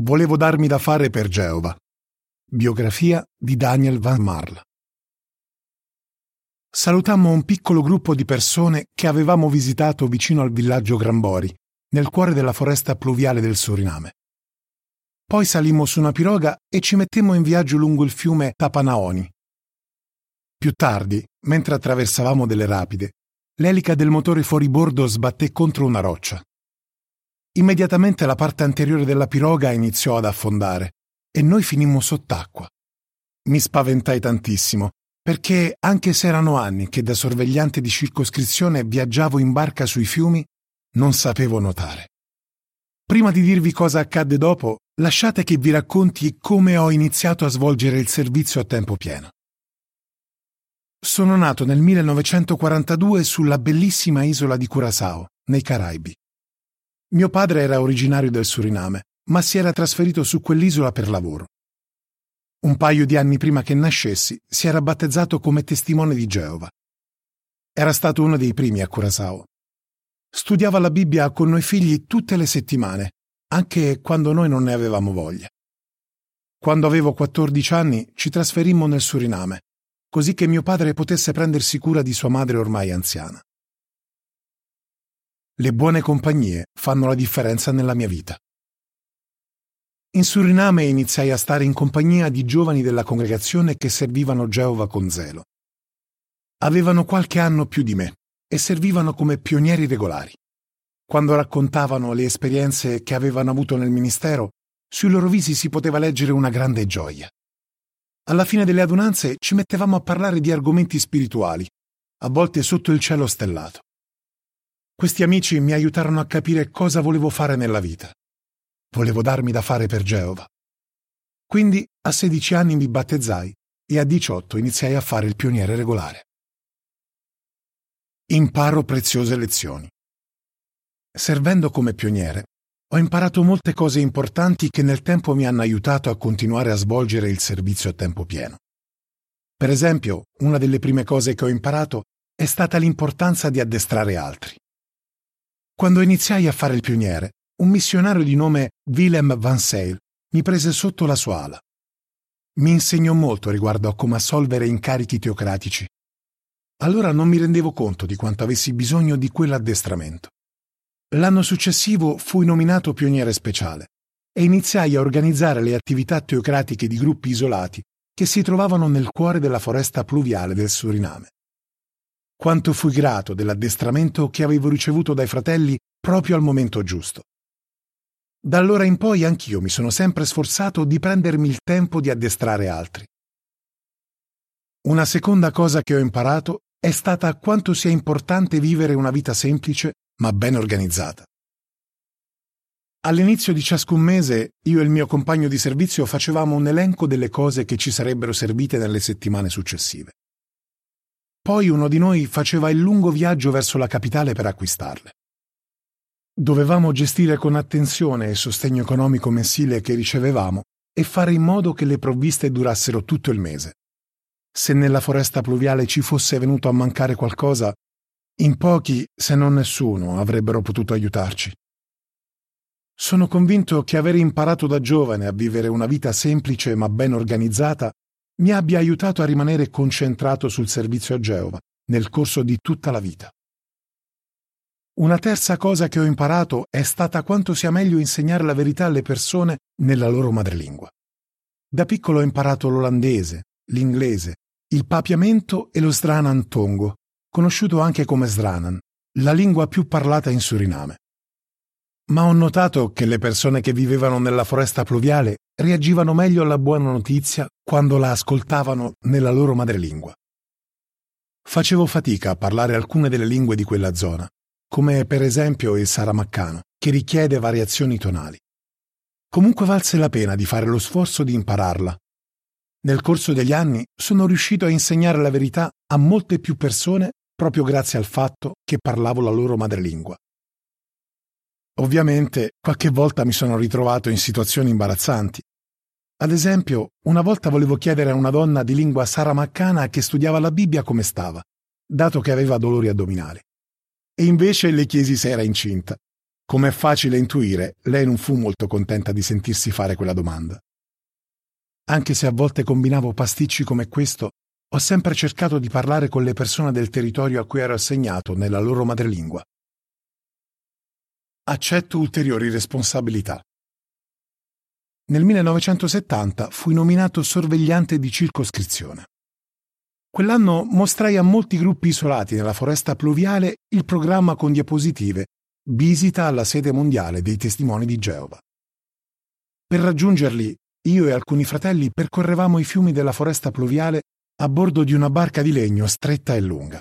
Volevo darmi da fare per Geova. Biografia di Daniel Van Marl. Salutammo un piccolo gruppo di persone che avevamo visitato vicino al villaggio Grambori, nel cuore della foresta pluviale del Suriname. Poi salimmo su una piroga e ci mettemmo in viaggio lungo il fiume Tapanaoni. Più tardi, mentre attraversavamo delle rapide, l'elica del motore fuoribordo sbatté contro una roccia. Immediatamente la parte anteriore della piroga iniziò ad affondare e noi finimmo sott'acqua. Mi spaventai tantissimo, perché anche se erano anni che da sorvegliante di circoscrizione viaggiavo in barca sui fiumi, non sapevo nuotare. Prima di dirvi cosa accadde dopo, lasciate che vi racconti come ho iniziato a svolgere il servizio a tempo pieno. Sono nato nel 1942 sulla bellissima isola di Curaçao, nei Caraibi. Mio padre era originario del Suriname, ma si era trasferito su quell'isola per lavoro. Un paio di anni prima che nascessi si era battezzato come testimone di Geova. Era stato uno dei primi a Curaçao. Studiava la Bibbia con noi figli tutte le settimane, anche quando noi non ne avevamo voglia. Quando avevo 14 anni ci trasferimmo nel Suriname, così che mio padre potesse prendersi cura di sua madre ormai anziana. Le buone compagnie fanno la differenza nella mia vita. In Suriname iniziai a stare in compagnia di giovani della congregazione che servivano Geova con zelo. Avevano qualche anno più di me e servivano come pionieri regolari. Quando raccontavano le esperienze che avevano avuto nel ministero, sui loro visi si poteva leggere una grande gioia. Alla fine delle adunanze ci mettevamo a parlare di argomenti spirituali, a volte sotto il cielo stellato. Questi amici mi aiutarono a capire cosa volevo fare nella vita. Volevo darmi da fare per Geova. Quindi a 16 anni mi battezzai e a 18 iniziai a fare il pioniere regolare. Imparo preziose lezioni. Servendo come pioniere, ho imparato molte cose importanti che nel tempo mi hanno aiutato a continuare a svolgere il servizio a tempo pieno. Per esempio, una delle prime cose che ho imparato è stata l'importanza di addestrare altri. Quando iniziai a fare il pioniere, un missionario di nome Willem Van Sale mi prese sotto la sua ala. Mi insegnò molto riguardo a come assolvere incarichi teocratici. Allora non mi rendevo conto di quanto avessi bisogno di quell'addestramento. L'anno successivo fui nominato pioniere speciale e iniziai a organizzare le attività teocratiche di gruppi isolati che si trovavano nel cuore della foresta pluviale del Suriname. Quanto fui grato dell'addestramento che avevo ricevuto dai fratelli proprio al momento giusto. Da allora in poi anch'io mi sono sempre sforzato di prendermi il tempo di addestrare altri. Una seconda cosa che ho imparato è stata quanto sia importante vivere una vita semplice ma ben organizzata. All'inizio di ciascun mese io e il mio compagno di servizio facevamo un elenco delle cose che ci sarebbero servite nelle settimane successive. Poi uno di noi faceva il lungo viaggio verso la capitale per acquistarle. Dovevamo gestire con attenzione il sostegno economico mensile che ricevevamo e fare in modo che le provviste durassero tutto il mese. Se nella foresta pluviale ci fosse venuto a mancare qualcosa, in pochi, se non nessuno, avrebbero potuto aiutarci. Sono convinto che aver imparato da giovane a vivere una vita semplice ma ben organizzata mi abbia aiutato a rimanere concentrato sul servizio a Geova nel corso di tutta la vita. Una terza cosa che ho imparato è stata quanto sia meglio insegnare la verità alle persone nella loro madrelingua. Da piccolo ho imparato l'olandese, l'inglese, il papiamento e lo Sranan Tongo, conosciuto anche come Sranan, la lingua più parlata in Suriname. Ma ho notato che le persone che vivevano nella foresta pluviale reagivano meglio alla buona notizia quando la ascoltavano nella loro madrelingua. Facevo fatica a parlare alcune delle lingue di quella zona, come per esempio il saramaccano, che richiede variazioni tonali. Comunque valse la pena di fare lo sforzo di impararla. Nel corso degli anni sono riuscito a insegnare la verità a molte più persone proprio grazie al fatto che parlavo la loro madrelingua. Ovviamente qualche volta mi sono ritrovato in situazioni imbarazzanti. Ad esempio, una volta volevo chiedere a una donna di lingua saramaccana che studiava la Bibbia come stava, dato che aveva dolori addominali. E invece le chiesi se era incinta. Come è facile intuire, lei non fu molto contenta di sentirsi fare quella domanda. Anche se a volte combinavo pasticci come questo, ho sempre cercato di parlare con le persone del territorio a cui ero assegnato nella loro madrelingua. Accetto ulteriori responsabilità. Nel 1970 fui nominato sorvegliante di circoscrizione. Quell'anno mostrai a molti gruppi isolati nella foresta pluviale il programma con diapositive Visita alla sede mondiale dei testimoni di Geova. Per raggiungerli, io e alcuni fratelli percorrevamo i fiumi della foresta pluviale a bordo di una barca di legno stretta e lunga.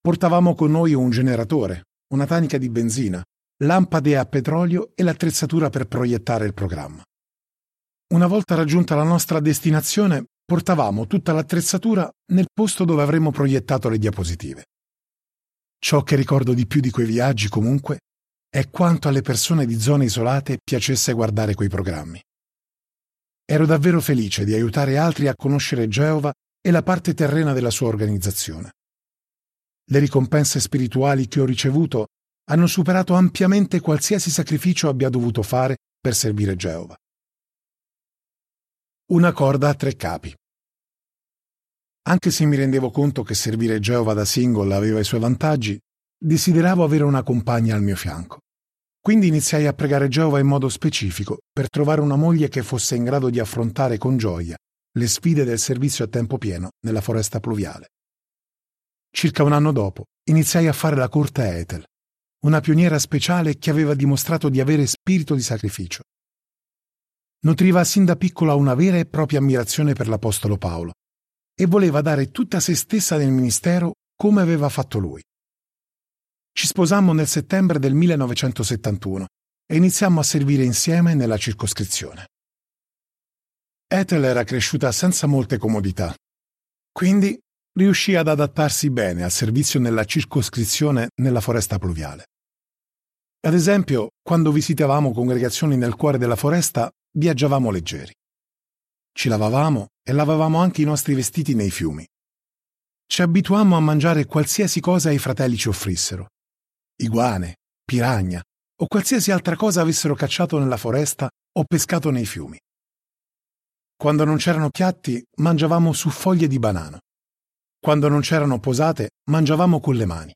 Portavamo con noi un generatore, una tanica di benzina, lampade a petrolio e l'attrezzatura per proiettare il programma. Una volta raggiunta la nostra destinazione, portavamo tutta l'attrezzatura nel posto dove avremmo proiettato le diapositive. Ciò che ricordo di più di quei viaggi, comunque, è quanto alle persone di zone isolate piacesse guardare quei programmi. Ero davvero felice di aiutare altri a conoscere Geova e la parte terrena della sua organizzazione. Le ricompense spirituali che ho ricevuto hanno superato ampiamente qualsiasi sacrificio abbia dovuto fare per servire Geova. Una corda a tre capi. Anche se mi rendevo conto che servire Geova da single aveva i suoi vantaggi, desideravo avere una compagna al mio fianco. Quindi iniziai a pregare Geova in modo specifico per trovare una moglie che fosse in grado di affrontare con gioia le sfide del servizio a tempo pieno nella foresta pluviale. Circa un anno dopo iniziai a fare la corte a Ethel, una pioniera speciale che aveva dimostrato di avere spirito di sacrificio. Nutriva sin da piccola una vera e propria ammirazione per l'Apostolo Paolo e voleva dare tutta se stessa nel ministero come aveva fatto lui. Ci sposammo nel settembre del 1971 e iniziammo a servire insieme nella circoscrizione. Ethel era cresciuta senza molte comodità, quindi riuscì ad adattarsi bene al servizio nella circoscrizione nella foresta pluviale. Ad esempio, quando visitavamo congregazioni nel cuore della foresta, viaggiavamo leggeri. Ci lavavamo e lavavamo anche i nostri vestiti nei fiumi. Ci abituammo a mangiare qualsiasi cosa i fratelli ci offrissero. Iguane, piragna o qualsiasi altra cosa avessero cacciato nella foresta o pescato nei fiumi. Quando non c'erano piatti, mangiavamo su foglie di banano. Quando non c'erano posate, mangiavamo con le mani.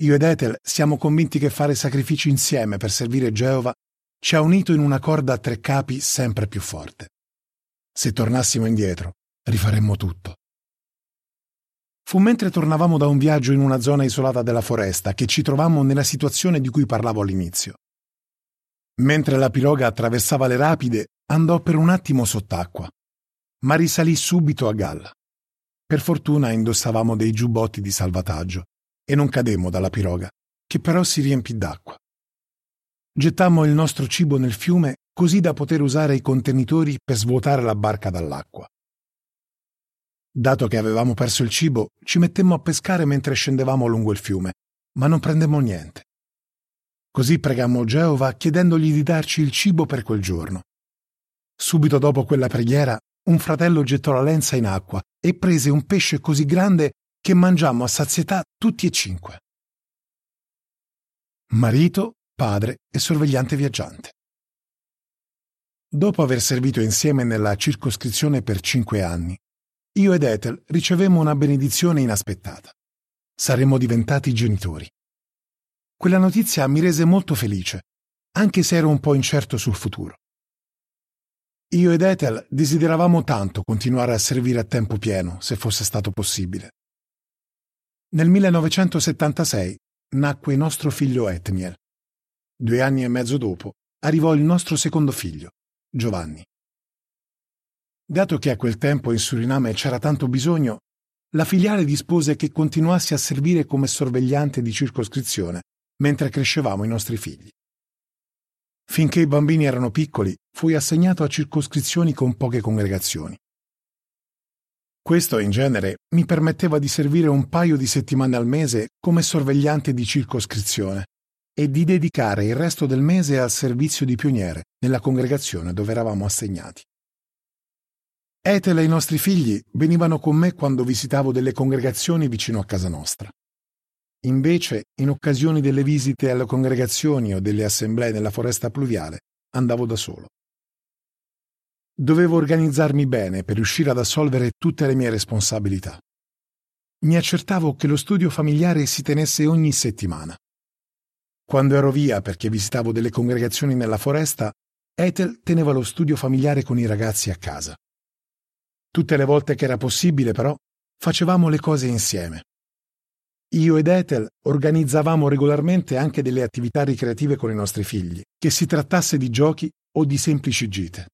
Io ed Ethel siamo convinti che fare sacrifici insieme per servire Geova ci ha unito in una corda a tre capi sempre più forte. Se tornassimo indietro, rifaremmo tutto. Fu mentre tornavamo da un viaggio in una zona isolata della foresta che ci trovammo nella situazione di cui parlavo all'inizio. Mentre la piroga attraversava le rapide, andò per un attimo sott'acqua, ma risalì subito a galla. Per fortuna indossavamo dei giubbotti di salvataggio e non cademmo dalla piroga, che però si riempì d'acqua. Gettammo il nostro cibo nel fiume così da poter usare i contenitori per svuotare la barca dall'acqua. Dato che avevamo perso il cibo, ci mettemmo a pescare mentre scendevamo lungo il fiume, ma non prendemmo niente. Così pregammo Geova chiedendogli di darci il cibo per quel giorno. Subito dopo quella preghiera, un fratello gettò la lenza in acqua e prese un pesce così grande che mangiammo a sazietà tutti e cinque. Marito, padre e sorvegliante viaggiante. Dopo aver servito insieme nella circoscrizione per cinque anni, io ed Ethel ricevemmo una benedizione inaspettata. Saremmo diventati genitori. Quella notizia mi rese molto felice, anche se ero un po' incerto sul futuro. Io ed Ethel desideravamo tanto continuare a servire a tempo pieno, se fosse stato possibile. Nel 1976 nacque nostro figlio Etniel. Due anni e mezzo dopo arrivò il nostro secondo figlio, Giovanni. Dato che a quel tempo in Suriname c'era tanto bisogno, la filiale dispose che continuassi a servire come sorvegliante di circoscrizione mentre crescevamo i nostri figli. Finché i bambini erano piccoli, fui assegnato a circoscrizioni con poche congregazioni. Questo, in genere, mi permetteva di servire un paio di settimane al mese come sorvegliante di circoscrizione e di dedicare il resto del mese al servizio di pioniere nella congregazione dove eravamo assegnati. Ethel e i nostri figli venivano con me quando visitavo delle congregazioni vicino a casa nostra. Invece, in occasioni delle visite alle congregazioni o delle assemblee nella foresta pluviale, andavo da solo. Dovevo organizzarmi bene per riuscire ad assolvere tutte le mie responsabilità. Mi accertavo che lo studio familiare si tenesse ogni settimana. Quando ero via perché visitavo delle congregazioni nella foresta, Ethel teneva lo studio familiare con i ragazzi a casa. Tutte le volte che era possibile, però, facevamo le cose insieme. Io ed Ethel organizzavamo regolarmente anche delle attività ricreative con i nostri figli, che si trattasse di giochi o di semplici gite.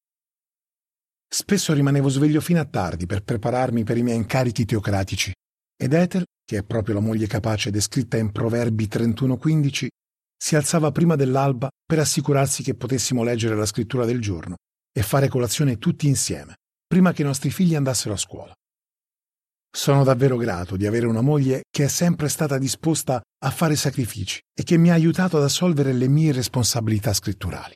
Spesso rimanevo sveglio fino a tardi per prepararmi per i miei incarichi teocratici ed Ethel, che è proprio la moglie capace descritta in Proverbi 31:15, si alzava prima dell'alba per assicurarsi che potessimo leggere la scrittura del giorno e fare colazione tutti insieme, prima che i nostri figli andassero a scuola. Sono davvero grato di avere una moglie che è sempre stata disposta a fare sacrifici e che mi ha aiutato ad assolvere le mie responsabilità scritturali.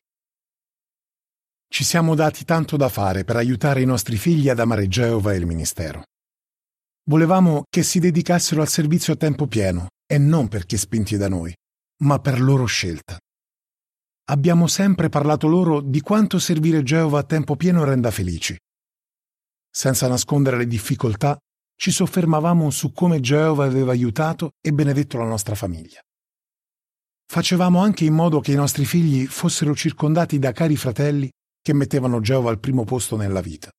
Ci siamo dati tanto da fare per aiutare i nostri figli ad amare Geova e il ministero. Volevamo che si dedicassero al servizio a tempo pieno e non perché spinti da noi, ma per loro scelta. Abbiamo sempre parlato loro di quanto servire Geova a tempo pieno renda felici. Senza nascondere le difficoltà, ci soffermavamo su come Geova aveva aiutato e benedetto la nostra famiglia. Facevamo anche in modo che i nostri figli fossero circondati da cari fratelli che mettevano Geova al primo posto nella vita.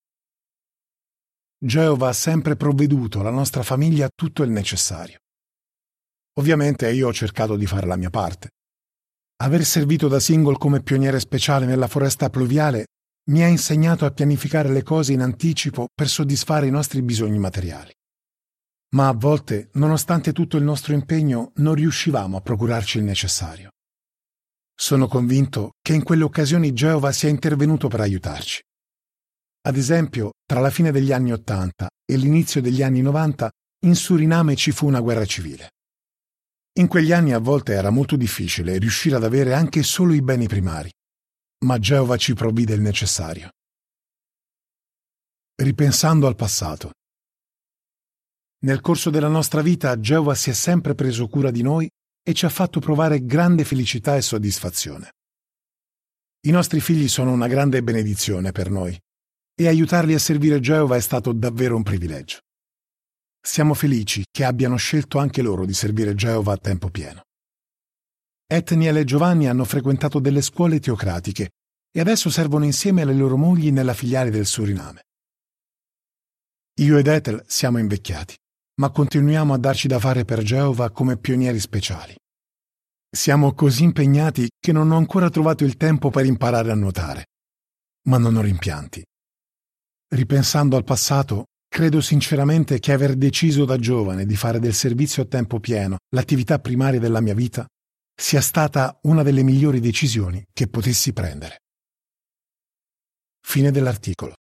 Geova ha sempre provveduto alla nostra famiglia tutto il necessario. Ovviamente io ho cercato di fare la mia parte. Aver servito da single come pioniere speciale nella foresta pluviale mi ha insegnato a pianificare le cose in anticipo per soddisfare i nostri bisogni materiali. Ma a volte, nonostante tutto il nostro impegno, non riuscivamo a procurarci il necessario. Sono convinto che in quelle occasioni Geova sia intervenuto per aiutarci. Ad esempio, tra la fine degli anni Ottanta e l'inizio degli anni Novanta, in Suriname ci fu una guerra civile. In quegli anni a volte era molto difficile riuscire ad avere anche solo i beni primari, ma Geova ci provvide il necessario. Ripensando al passato. Nel corso della nostra vita Geova si è sempre preso cura di noi e ci ha fatto provare grande felicità e soddisfazione. I nostri figli sono una grande benedizione per noi e aiutarli a servire Geova è stato davvero un privilegio. Siamo felici che abbiano scelto anche loro di servire Geova a tempo pieno. Ethniel e Giovanni hanno frequentato delle scuole teocratiche e adesso servono insieme alle loro mogli nella filiale del Suriname. Io ed Ethel siamo invecchiati ma continuiamo a darci da fare per Geova come pionieri speciali. Siamo così impegnati che non ho ancora trovato il tempo per imparare a nuotare. Ma non ho rimpianti. Ripensando al passato, credo sinceramente che aver deciso da giovane di fare del servizio a tempo pieno l'attività primaria della mia vita sia stata una delle migliori decisioni che potessi prendere. Fine dell'articolo.